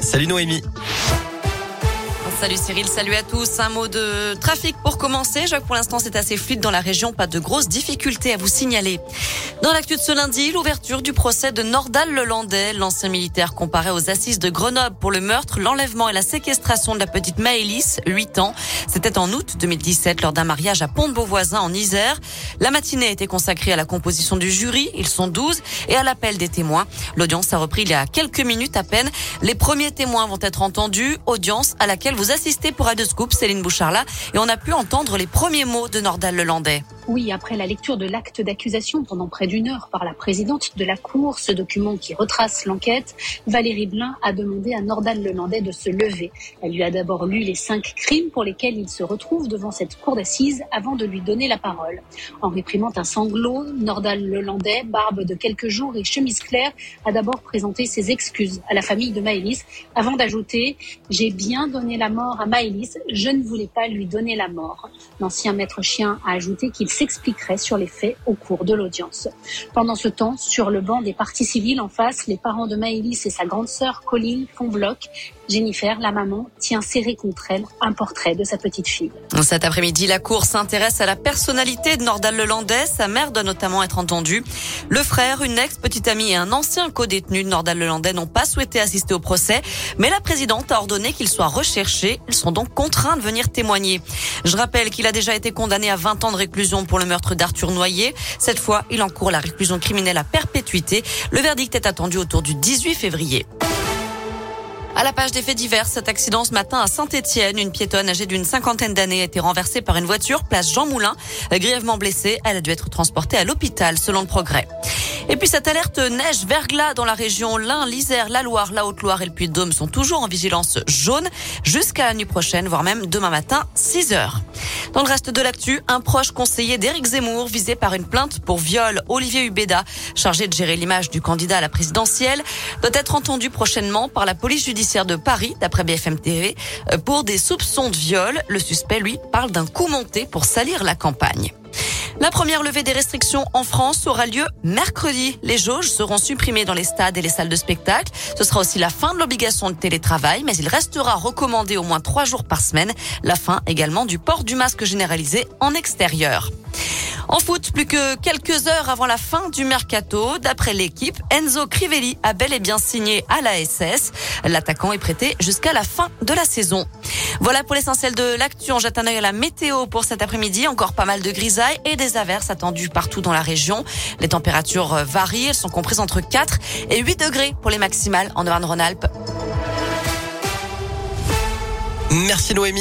Salut Noémie. Salut Cyril, salut à tous. Un mot de trafic pour commencer. Que pour l'instant c'est assez fluide dans la région, pas de grosses difficultés à vous signaler. Dans l'actu de ce lundi, l'ouverture du procès de Nordal Lelandais, l'ancien militaire comparé aux assises de Grenoble pour le meurtre, l'enlèvement et la séquestration de la petite Maëlys, 8 ans. C'était en août 2017 lors d'un mariage à Pont-de-Beauvoisin en Isère. La matinée a été consacrée à la composition du jury, ils sont 12, et à l'appel des témoins. L'audience a repris il y a quelques minutes à peine. Les premiers témoins vont être entendus, audience à laquelle vous assistez pour Scoop, Céline Boucharla, et on a pu entendre les premiers mots de Nordal Lelandais. Oui, après la lecture de l'acte d'accusation pendant près d'une heure par la présidente de la Cour, ce document qui retrace l'enquête, Valérie Blin a demandé à Nordal Lelandais de se lever. Elle lui a d'abord lu les cinq crimes pour lesquels il se retrouve devant cette cour d'assises avant de lui donner la parole. En réprimant un sanglot, Nordal Lelandais, barbe de quelques jours et chemise claire, a d'abord présenté ses excuses à la famille de Maëlys avant d'ajouter « J'ai bien donné la mort à Maëlys, je ne voulais pas lui donner la mort ». L'ancien maître chien a ajouté qu'il s'expliquerait sur les faits au cours de l'audience. Pendant ce temps, sur le banc des parties civiles en face, les parents de Maëlys et sa grande sœur Colline font bloc. Jennifer, la maman, tient serré contre elle un portrait de sa petite fille. Cet après-midi, la Cour s'intéresse à la personnalité de Nordal Lelandais. Sa mère doit notamment être entendue. Le frère, une ex-petite amie et un ancien co-détenu de Nordal Lelandais n'ont pas souhaité assister au procès, mais la présidente a ordonné qu'ils soient recherchés. Ils sont donc contraints de venir témoigner. Je rappelle qu'il a déjà été condamné à 20 ans de réclusion pour le meurtre d'Arthur Noyer. Cette fois, il encourt la réclusion criminelle à perpétuité. Le verdict est attendu autour du 18 février. À la page des faits divers, cet accident ce matin à Saint-Etienne, une piétonne âgée d'une cinquantaine d'années a été renversée par une voiture place Jean Moulin. Grièvement blessée, elle a dû être transportée à l'hôpital selon le progrès. Et puis cette alerte neige verglas dans la région l'Ain, l'Isère, la Loire, la Haute-Loire et le Puy-de-Dôme sont toujours en vigilance jaune jusqu'à la nuit prochaine, voire même demain matin, 6 heures. Dans le reste de l'actu, un proche conseiller d'Éric Zemmour visé par une plainte pour viol, Olivier Hubeda, chargé de gérer l'image du candidat à la présidentielle, doit être entendu prochainement par la police judiciaire de Paris, d'après BFM TV, pour des soupçons de viol. Le suspect, lui, parle d'un coup monté pour salir la campagne. La première levée des restrictions en France aura lieu mercredi. Les jauges seront supprimées dans les stades et les salles de spectacle. Ce sera aussi la fin de l'obligation de télétravail, mais il restera recommandé au moins trois jours par semaine. La fin également du port du masque généralisé en extérieur. En foot, plus que quelques heures avant la fin du mercato, d'après l'équipe, Enzo Crivelli a bel et bien signé à la SS. L'attaquant est prêté jusqu'à la fin de la saison. Voilà pour l'essentiel de l'actu. On jette un œil à la météo pour cet après-midi. Encore pas mal de grisailles et des averses attendues partout dans la région. Les températures varient. Elles sont comprises entre 4 et 8 degrés pour les maximales en Auvergne-Rhône-Alpes. Merci Noémie.